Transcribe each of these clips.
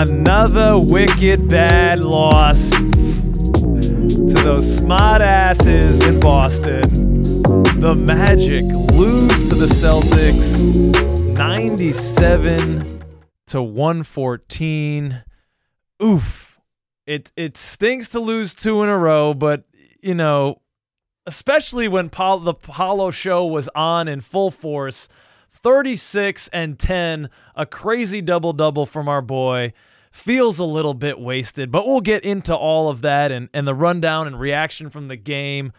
Another wicked bad loss to those smart asses in Boston. The Magic lose to the Celtics 97 to 114. Oof. It it stinks to lose two in a row, but you know, especially when Paul, the Paolo show was on in full force. 36 and 10, a crazy double double from our boy. Feels a little bit wasted, but we'll get into all of that and, and the rundown and reaction from the game.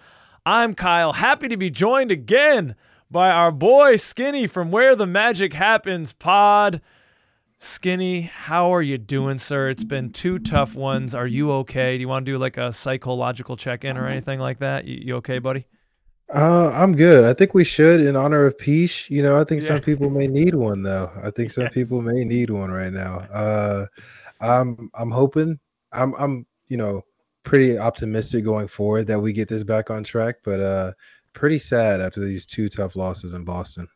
I'm Kyle, happy to be joined again by our boy Skinny from Where the Magic Happens pod. Skinny, how are you doing, sir? It's been two tough ones. Are you okay? Do you want to do like a psychological check in or anything like that? You, you okay, buddy? Uh, I'm good. I think we should, in honor of peace. You know, I think yeah. some people may need one, though. I think some yes. people may need one right now. Uh, I'm I'm hoping. I'm I'm you know pretty optimistic going forward that we get this back on track, but uh, pretty sad after these two tough losses in Boston.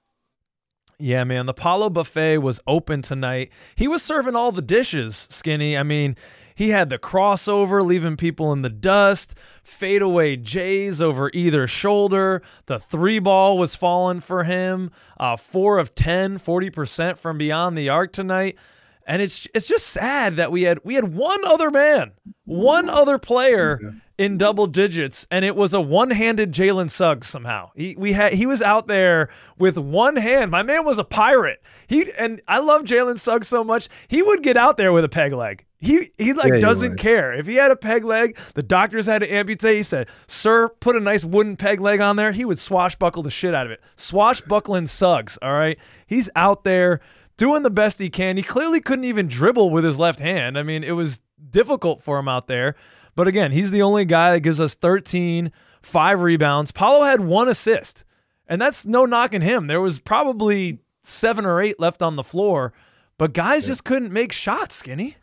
Yeah, man. The Paolo buffet was open tonight. He was serving all the dishes, Skinny. I mean, he had the crossover, leaving people in the dust, fadeaway Jays over either shoulder. The three ball was falling for him. Uh, four of 10, 40% from beyond the arc tonight. And it's it's just sad that we had we had one other man, one other player in double digits, and it was a one-handed Jalen Suggs somehow. He we had he was out there with one hand. My man was a pirate. He and I love Jalen Suggs so much. He would get out there with a peg leg. He he like yeah, doesn't care. If he had a peg leg, the doctors had to amputate. He said, "Sir, put a nice wooden peg leg on there." He would swashbuckle the shit out of it. Swashbuckling Suggs, all right? He's out there doing the best he can. He clearly couldn't even dribble with his left hand. I mean, it was difficult for him out there. But again, he's the only guy that gives us 13, five rebounds. Paolo had one assist, and that's no knocking him. There was probably seven or eight left on the floor, but guys yeah. just couldn't make shots, Skinny.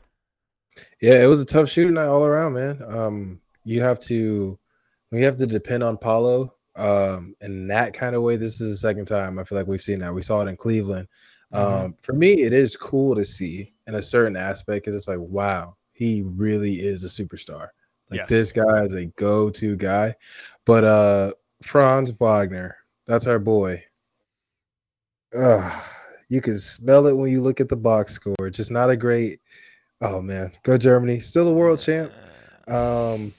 Yeah, it was a tough shooting night all around, man. Um, you have to, we have to depend on Paolo um, in that kind of way. This is the second time I feel like we've seen that. We saw it in Cleveland. Mm-hmm. Um, for me, it is cool to see in a certain aspect because it's like, wow, he really is a superstar. Like yes. this guy is a go-to guy. But uh Franz Wagner, that's our boy. Ugh, you can smell it when you look at the box score. Just not a great. Oh man, go Germany! Still a world champ. Um,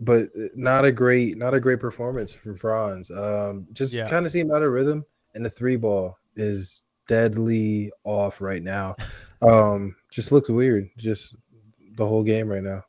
but not a great, not a great performance from Franz. Um, just yeah. kind of seemed out of rhythm, and the three ball is deadly off right now. Um, just looks weird. Just the whole game right now.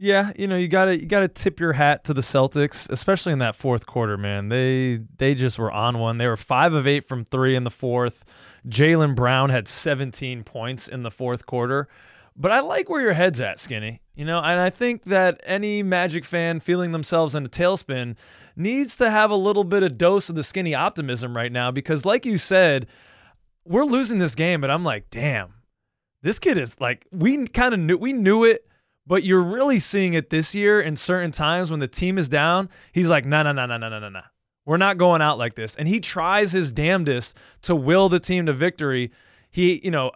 Yeah, you know, you gotta you gotta tip your hat to the Celtics, especially in that fourth quarter, man. They they just were on one. They were five of eight from three in the fourth. Jaylen Brown had 17 points in the fourth quarter. But I like where your head's at, Skinny. You know, and I think that any Magic fan feeling themselves in a tailspin needs to have a little bit of dose of the skinny optimism right now because, like you said, we're losing this game, but I'm like, damn, this kid is like, we kind of knew we knew it but you're really seeing it this year in certain times when the team is down. He's like, no, no, no, no, no, no, no, no. We're not going out like this. And he tries his damnedest to will the team to victory. He, you know,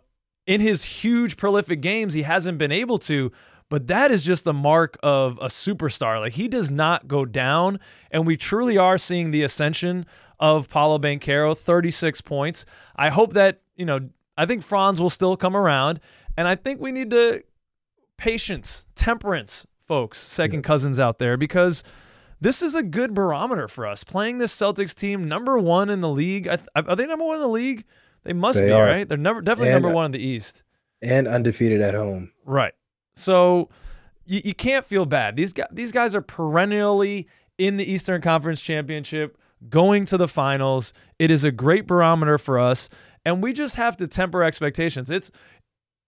in his huge prolific games, he hasn't been able to, but that is just the mark of a superstar. Like he does not go down. And we truly are seeing the ascension of Paolo Banchero, 36 points. I hope that, you know, I think Franz will still come around. And I think we need to patience, temperance, folks, second yeah. cousins out there, because this is a good barometer for us. Playing this Celtics team, number one in the league. are they number one in the league? They must they be, are. right? They're never definitely and, number one in the East. And undefeated at home. Right. So you, you can't feel bad. These guys, these guys are perennially in the Eastern Conference Championship, going to the finals. It is a great barometer for us. And we just have to temper expectations. It's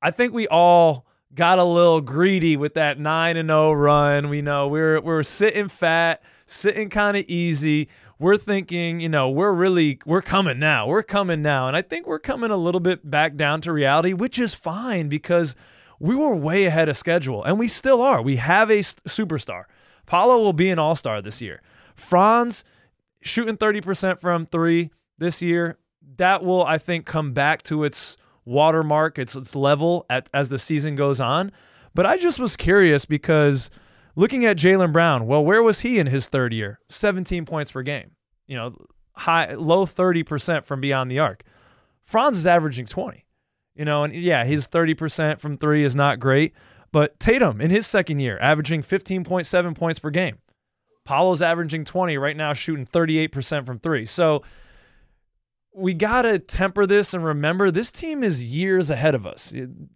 I think we all got a little greedy with that 9 and 0 run. We know we're we're sitting fat, sitting kind of easy. We're thinking, you know, we're really we're coming now. We're coming now. And I think we're coming a little bit back down to reality, which is fine because we were way ahead of schedule and we still are. We have a superstar. Paolo will be an all-star this year. Franz shooting 30% from 3 this year. That will I think come back to its watermark. It's it's level at, as the season goes on. But I just was curious because looking at Jaylen Brown, well, where was he in his third year? 17 points per game. You know, high low 30% from beyond the arc. Franz is averaging 20. You know, and yeah, his 30% from three is not great. But Tatum in his second year, averaging 15.7 points per game. Paolo's averaging 20 right now, shooting 38% from three. So we got to temper this and remember this team is years ahead of us.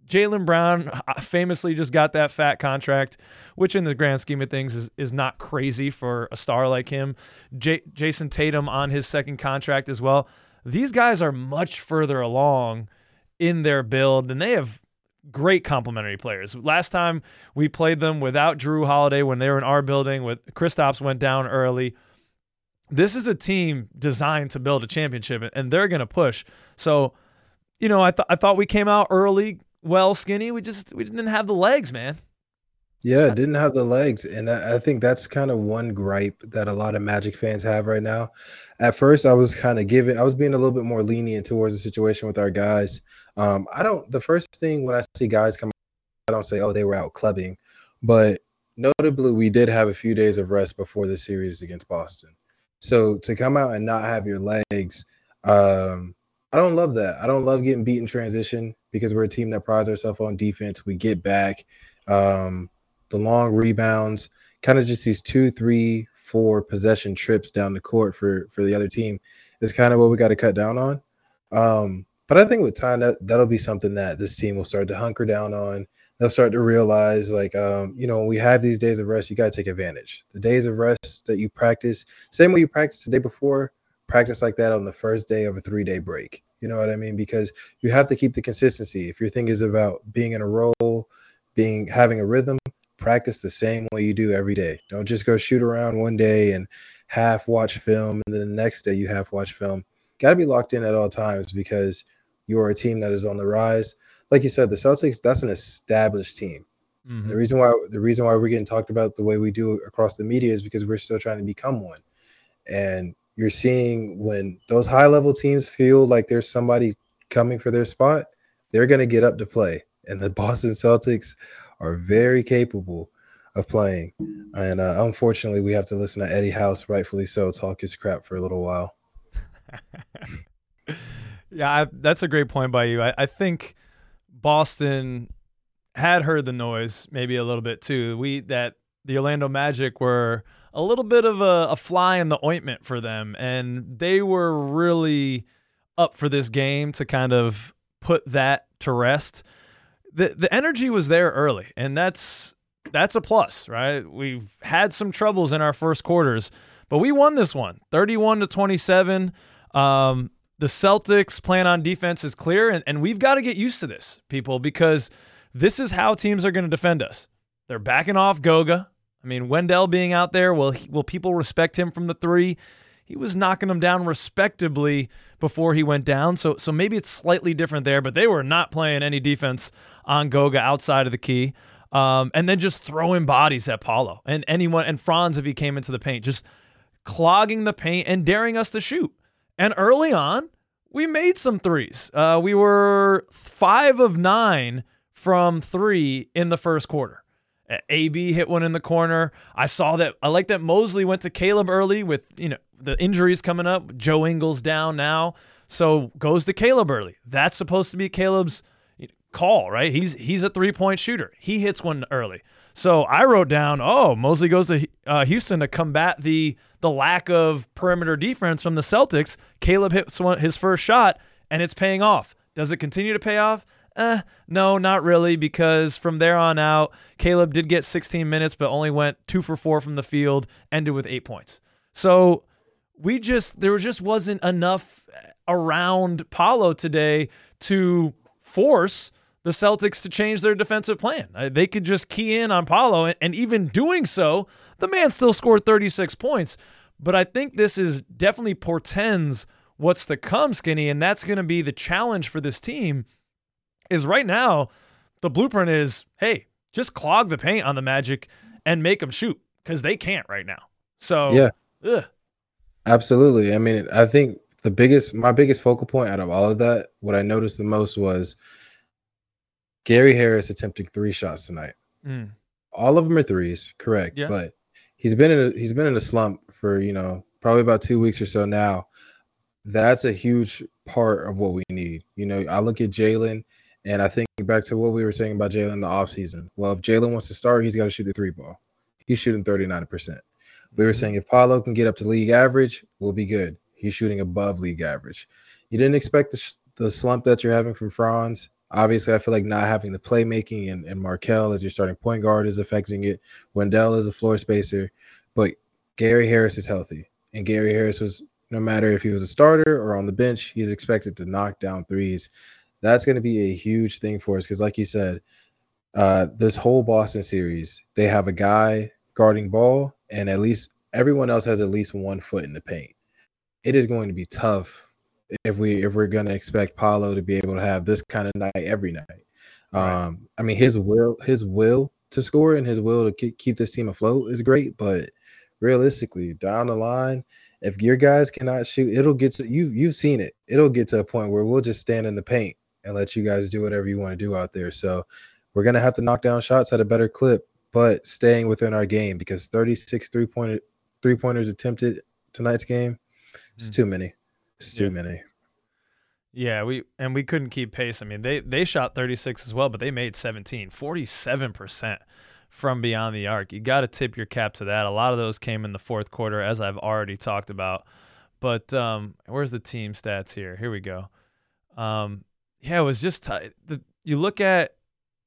Jaylen Brown uh, famously just got that fat contract, which in the grand scheme of things is, is not crazy for a star like him. J- Jayson Tatum on his second contract as well. These guys are much further along in their build and they have great complementary players. Last time we played them without Jrue Holiday when they were in our building with Kristaps went down early this is a team designed to build a championship and they're going to push. So, you know, I thought I thought we came out early, well skinny. We just we didn't have the legs, man. Yeah, didn't have the legs, and I, I think that's kind of one gripe that a lot of Magic fans have right now. At first, I was kind of giving, I was being a little bit more lenient towards the situation with our guys. Um, I don't. The first thing when I see guys come, I don't say, "Oh, they were out clubbing," but notably, we did have a few days of rest before the series against Boston. So to come out and not have your legs, um, I don't love that. I don't love getting beat in transition because we're a team that prides ourselves on defense. We get back, um, the long rebounds, kind of just these two, three, four possession trips down the court for for the other team is kind of what we got to cut down on. Um, but I think with time that that'll be something that this team will start to hunker down on. They'll start to realize like um, you know we have these days of rest you got to take advantage. The days of rest that you practice same way you practice the day before practice like that on the first day of a three day break. You know what i mean? Because you have to keep the consistency. If your thing is about being in a role being having a rhythm practice the same way you do every day. Don't just go shoot around one day and half watch film and then the next day you half watch film. Got to be locked in at all times because you're a team that is on the rise like you said, the Celtics that's an established team. Mm-hmm. The reason why the reason why we're getting talked about the way we do across the media is because we're still trying to become one. And you're seeing when those high level teams feel like there's somebody coming for their spot, they're going to get up to play. And the Boston Celtics are very capable of playing. And uh, unfortunately, we have to listen to Eddie House, rightfully so, talk his crap for a little while. yeah, I, that's a great point by you. I, I think Boston had heard the noise maybe a little bit too. We that the Orlando Magic were a little bit of a, a, fly in the ointment for them, and they were really up for this game to kind of put that to rest. the The energy was there early, and that's that's a plus, right? We've had some troubles in our first quarters, but we won this one, thirty-one to twenty-seven. Um, the Celtics plan on defense is clear, and, and we've got to get used to this, people, because this is how teams are going to defend us. They're backing off Goga. I mean, Wendell being out there, will will people respect him from the three? He was knocking them down respectably before he went down, so so maybe it's slightly different there. But they were not playing any defense on Goga outside of the key, um, and then just throwing bodies at Paolo and anyone and Franz if he came into the paint, just clogging the paint and daring us to shoot. And early on, we made some threes. Uh, we were five of nine from three in the first quarter. AB hit one in the corner. I saw that. I like that Mosley went to Caleb early with you know the injuries coming up. Joe Ingles down now, so goes to Caleb early. That's supposed to be Caleb's call, right? He's he's a three point shooter. He hits one early. So I wrote down, oh, Mosley goes to uh, Houstan to combat the the lack of perimeter defense from the Celtics. Caleb hits his first shot, and it's paying off. Does it continue to pay off? Eh, no, not really, because from there on out, Caleb did get 16 minutes, but only went two for four from the field, ended with eight points. So we just there just wasn't enough around Paolo today to force the Celtics to change their defensive plan. Uh, they could just key in on Paolo, and, and even doing so, the man still scored 36 points. But I think this is definitely portends what's to come, Skinny, and that's going to be the challenge for this team. Is right now the blueprint is, hey, just clog the paint on the Magic and make them shoot because they can't right now. So yeah, ugh. absolutely. I mean, I think the biggest my biggest focal point out of all of that, what I noticed the most was Gary Harris attempting three shots tonight. Mm. All of them are threes, correct. Yeah. But he's been in a he's been in a slump for, you know, probably about two weeks or so now. That's a huge part of what we need. You know, I look at Jalen and I think back to what we were saying about Jalen in the offseason. Well, if Jalen wants to start, he's got to shoot the three ball. He's shooting 39%. We were mm-hmm. saying if Paolo can get up to league average, we'll be good. He's shooting above league average. You didn't expect the, the slump that you're having from Franz. Obviously, I feel like not having the playmaking and, and Markelle as your starting point guard is affecting it. Wendell is a floor spacer, but Gary Harris is healthy. And Gary Harris was, no matter if he was a starter or on the bench, he's expected to knock down threes. That's going to be a huge thing for us because, like you said, uh, this whole Boston series, they have a guy guarding ball, and at least everyone else has at least one foot in the paint it is going to be tough if we if we're going to expect Paolo to be able to have this kind of night every night. Right. Um, I mean, his will his will to score and his will to keep, keep this team afloat is great, but realistically, down the line, if your guys cannot shoot, it'll get to you. You've seen it. It'll get to a point where we'll just stand in the paint and let you guys do whatever you want to do out there. So we're gonna have to knock down shots at a better clip, but staying within our game because 36 three pointer three pointers attempted tonight's game is mm. too many. It's too yeah. many. Yeah, we and we couldn't keep pace. I mean, they they shot 36 as well, but they made 17, 47% from beyond the arc. You got to tip your cap to that. A lot of those came in the fourth quarter, as I've already talked about. But um, where's the team stats here? Here we go. Um, yeah, it was just tight. the, you look at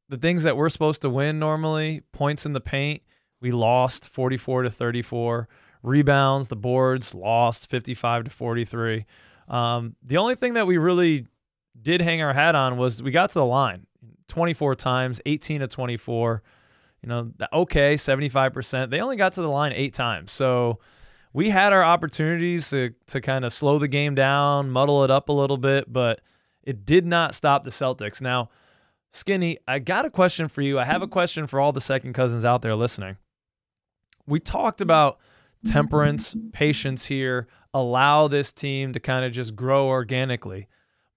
the things that we're supposed to win normally. Points in the paint, we lost 44 to 34 rebounds, the boards lost 55 to 43. Um, the only thing that we really did hang our hat on was we got to the line 24 times, 18 to 24. You know, okay, 75%. They only got to the line eight times. So we had our opportunities to, to kind of slow the game down, muddle it up a little bit, but it did not stop the Celtics. Now, Skinny, I got a question for you. I have a question for all the second cousins out there listening. We talked about temperance, patience here, allow this team to kind of just grow organically.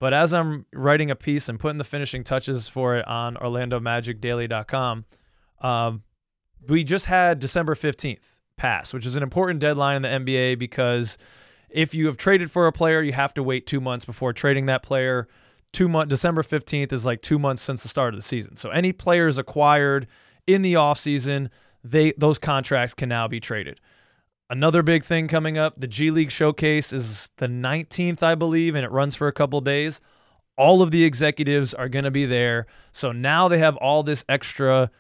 But as I'm writing a piece and putting the finishing touches for it on OrlandoMagicDaily.com, um, we just had December 15th pass, which is an important deadline in the NBA because if you have traded for a player, you have to wait two months before trading that player. Two month December 15th is like two months since the start of the season. So any players acquired in the offseason, they those contracts can now be traded. Another big thing coming up the G League Showcase is the 19th, I believe, and it runs for a couple days. All of the executives are going to be there. So now they have all this extra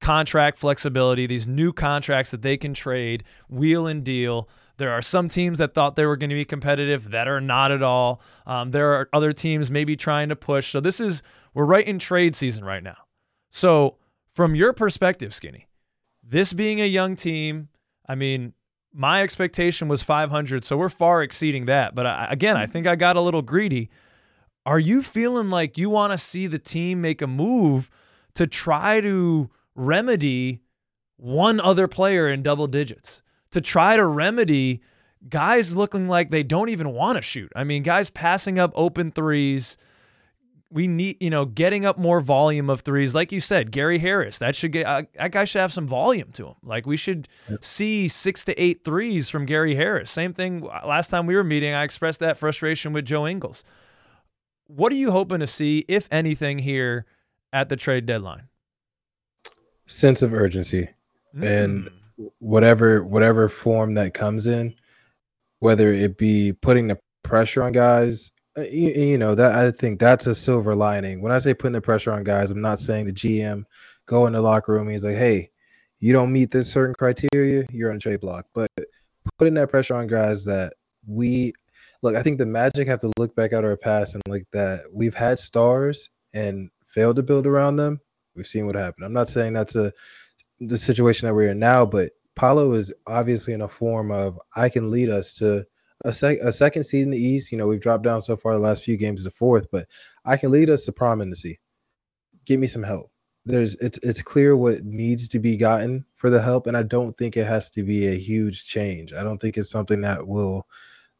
contract flexibility, these new contracts that they can trade, wheel and deal. There are some teams that thought they were going to be competitive that are not at all. Um, there are other teams maybe trying to push. So this is, we're right in trade season right now. So, from your perspective, Skinny, this being a young team, I mean, my expectation was 500, so we're far exceeding that. But I, again, I think I got a little greedy. Are you feeling like you want to see the team make a move to try to remedy one other player in double digits? To try to remedy guys looking like they don't even want to shoot. I mean, guys passing up open threes, we need, you know, getting up more volume of threes. Like you said, Gary Harris, that should get, uh, that guy should have some volume to him. Like we should see six to eight threes from Gary Harris. Same thing uh, last time we were meeting, I expressed that frustration with Joe Ingles. What are you hoping to see, if anything, here at the trade deadline? Sense of urgency mm. and whatever whatever form that comes in, whether it be putting the pressure on guys Uh, you, you, know that I think that's a silver lining. When I say putting the pressure on guys, I'm not saying the GM go in the locker room he's like, "Hey, you don't meet this certain criteria, you're on trade block." But putting that pressure on guys that we look, I think the Magic have to look back at our past and like that we've had stars and failed to build around them. We've seen what happened. I'm not saying that's a the situation that we're in now, but Paolo is obviously in a form of I can lead us to a, sec- a second seed in the East. You know, we've dropped down so far the last few games to fourth, but I can lead us to prominency. Give me some help. There's it's it's clear what needs to be gotten for the help, and I don't think it has to be a huge change. I don't think it's something that will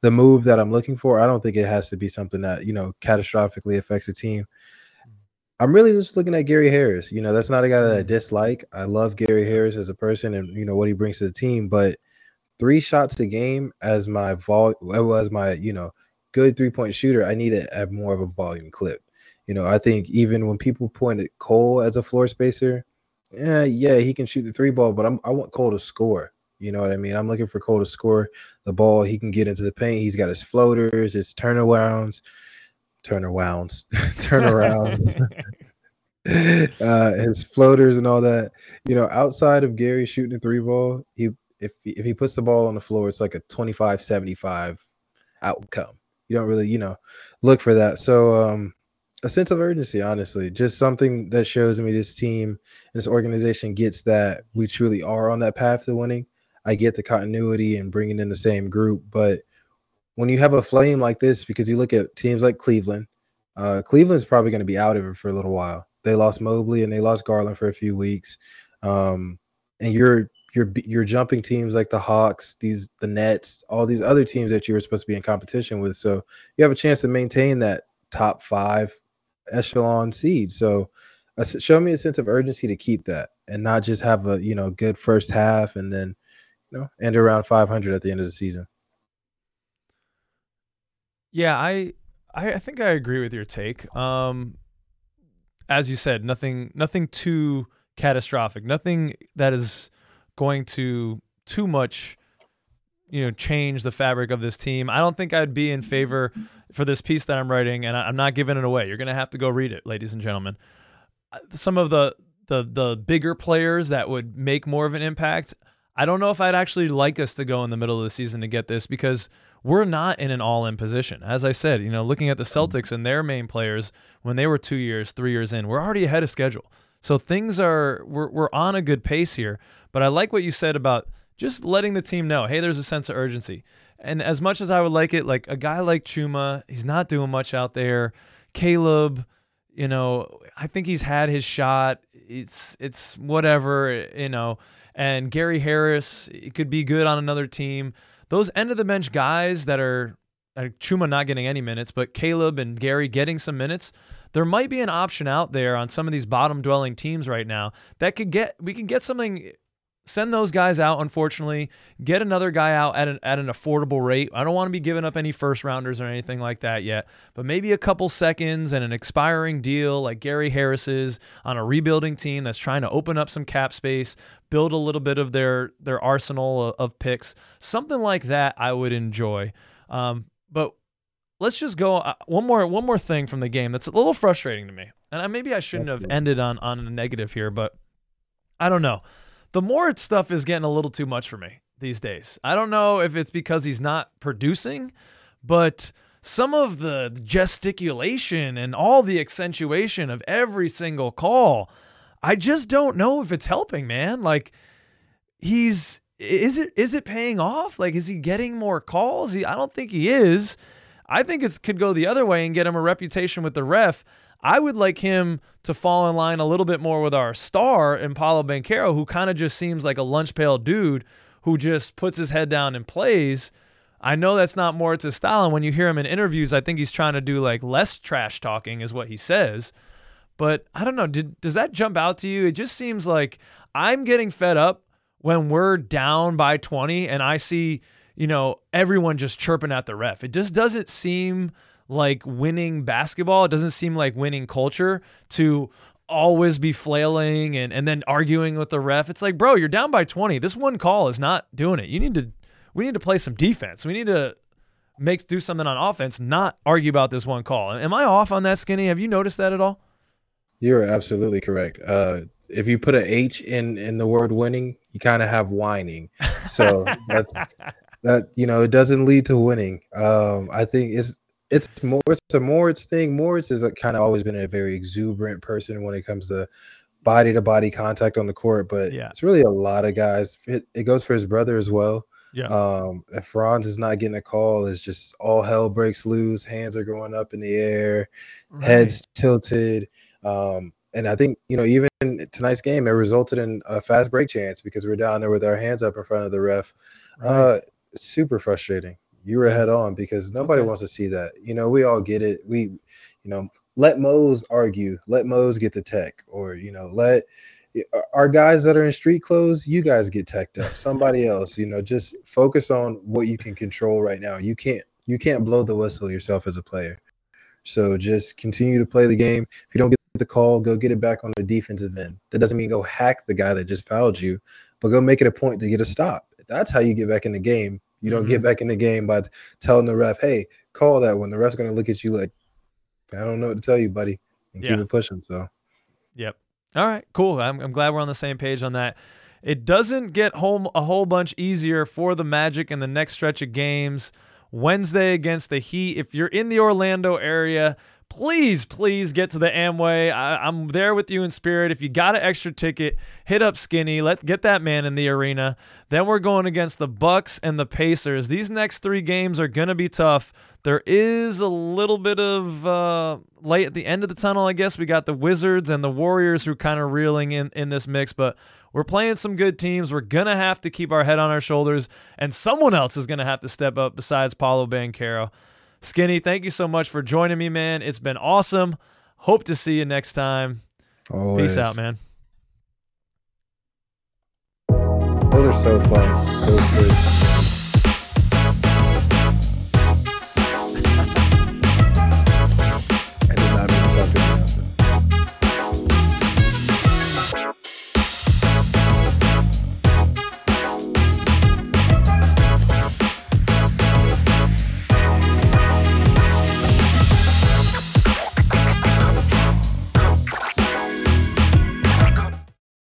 the move that I'm looking for. I don't think it has to be something that you know catastrophically affects a team. I'm really just looking at Gary Harris. You know, that's not a guy that I mm. dislike. I love Gary Harris as a person and you know what he brings to the team. But three shots a game as my vol as my you know good three point shooter, I need it at more of a volume clip. You know, I think even when people point at Cole as a floor spacer, yeah, yeah, he can shoot the three ball, but I'm, I want Cole to score. You know what I mean? I'm looking for Cole to score the ball. He can get into the paint. He's got his floaters, his turnarounds, turnarounds, turnarounds, uh, his floaters and all that. You know, outside of Gary shooting the three ball, he if if he puts the ball on the floor, it's like a 25-75 outcome. You don't really, you know, look for that. So um a sense of urgency, honestly. Just something that shows me this team and this organization gets that we truly are on that path to winning. I get the continuity and bringing in the same group, but when you have a flame like this, because you look at teams like Cleveland, uh, Cleveland's probably going to be out of it for a little while. They lost Mobley and they lost Garland for a few weeks, um, and you're you're you're jumping teams like the Hawks, these the Nets, all these other teams that you were supposed to be in competition with. So you have a chance to maintain that top five echelon seed. So uh, show me a sense of urgency to keep that and not just have a you know good first half and then you know end around 500 at the end of the season. Yeah, I I, think I agree with your take. Um, as you said, nothing nothing too catastrophic, nothing that is going to too much you know change the fabric of this team. I don't think I'd be in favor for this piece that I'm writing, and I'm not giving it away. You're to have to go read it, ladies and gentlemen. Uh, some of the the the bigger players that would make more of an impact. I don't know if I'd actually like us to go in the middle of the season to get this because we're not in an all-in position. As I said, you know, looking at the Celtics and their main players when they were 2 years, 3 years in, we're already ahead of schedule. So things are we're we're on a good pace here, but I like what you said about just letting the team know, hey, there's a sense of urgency. And as much as I would like it, like a guy like Chuma, he's not doing much out there. Caleb, you know, I think he's had his shot. It's it's whatever, you know. And Gary Harris, it could be good on another team. Those end of the bench guys that are uh, Chuma not getting any minutes, but Caleb and Gary getting some minutes. There might be an option out there on some of these bottom dwelling teams right now that could get we can get something send those guys out, unfortunately. Get another guy out at an, at an affordable rate. I don't want to be giving up any first rounders or anything like that yet, but maybe a couple seconds and an expiring deal like Gary Harris's on a rebuilding team that's trying to open up some cap space, build a little bit of their, their arsenal of, of picks. Something like that I would enjoy. Um, but let's just go uh, one more one more thing from the game that's a little frustrating to me. And I, maybe I shouldn't have ended on on a negative here, but I don't know the Moritz stuff is getting a little too much for me these days. I don't know if it's because he's not producing, but some of the gesticulation and all the accentuation of every single call, I just don't know if it's helping, man. Like he's is it is it paying off? Like is he getting more calls? He, I don't think he is. I think it could go the other way and get him a reputation with the ref I would like him to fall in line a little bit more with our star in Paolo Banchero, who kind of just seems like a lunch pail dude who just puts his head down and plays. I know that's not more Moritz's style, and when you hear him in interviews, I think he's trying to do like less trash talking, is what he says. But I don't know. Did, does that jump out to you? It just seems like I'm getting fed up when we're down by 20 and I see, you know, everyone just chirping at the ref. It just doesn't seem like winning basketball. It doesn't seem like winning culture to always be flailing and, and then arguing with the ref. It's like, bro, you're down by 20. This one call is not doing it. You need to we need to play some defense. We need to make do something on offense, not argue about this one call. Am I off on that skinny? Have you noticed that at all? You're absolutely correct. Uh, if you put an H in in the word winning, you kind of have whining. So that's that you know it doesn't lead to winning. Um, I think it's it's more it's a Moritz thing. Moritz has kind of always been a very exuberant person when it comes to body to body contact on the court, but yeah. it's really a lot of guys. It, it goes for his brother as well. Yeah. Um, if Franz is not getting a call, it's just all hell breaks loose. Hands are going up in the air, right. heads tilted. Um, and I think you know even tonight's game it resulted in a fast break chance because we're down there with our hands up in front of the ref. Right. Uh, super frustrating You were head on because nobody wants to see that. You know, we all get it. We, you know, let Mose argue, let Mose get the tech, or you know, let our guys that are in street clothes, you guys get teched up. Somebody else, you know, just focus on what you can control right now. You can't you can't blow the whistle yourself as a player. So just continue to play the game. If you don't get the call, go get it back on the defensive end. That doesn't mean go hack the guy that just fouled you, but go make it a point to get a stop. That's how you get back in the game. You don't mm-hmm. get back in the game by telling the ref, "Hey, call that one." The ref's gonna look at you like, "I don't know what to tell you, buddy," and yeah. keep it pushing. So, yep. All right, cool. I'm, I'm glad we're on the same page on that. It doesn't get home a whole bunch easier for the Magic in the next stretch of games. Wednesday against the Heat. If you're in the Orlando area, please, please get to the Amway. I, am there with you in spirit. If you got an extra ticket, hit up Skinny. Let get that man in the arena. Then we're going against the Bucks and the Pacers. These next three games are gonna be tough. There is a little bit of uh, light at the end of the tunnel, I guess. We got the Wizards and the Warriors who are kind of reeling in in this mix, but we're playing some good teams. We're to have to keep our head on our shoulders, and someone else is to have to step up besides Paolo Banchero. Skinny, thank you so much for joining me, man. It's been awesome. Hope to see you next time. Always. Peace out, man. Those are so fun. Those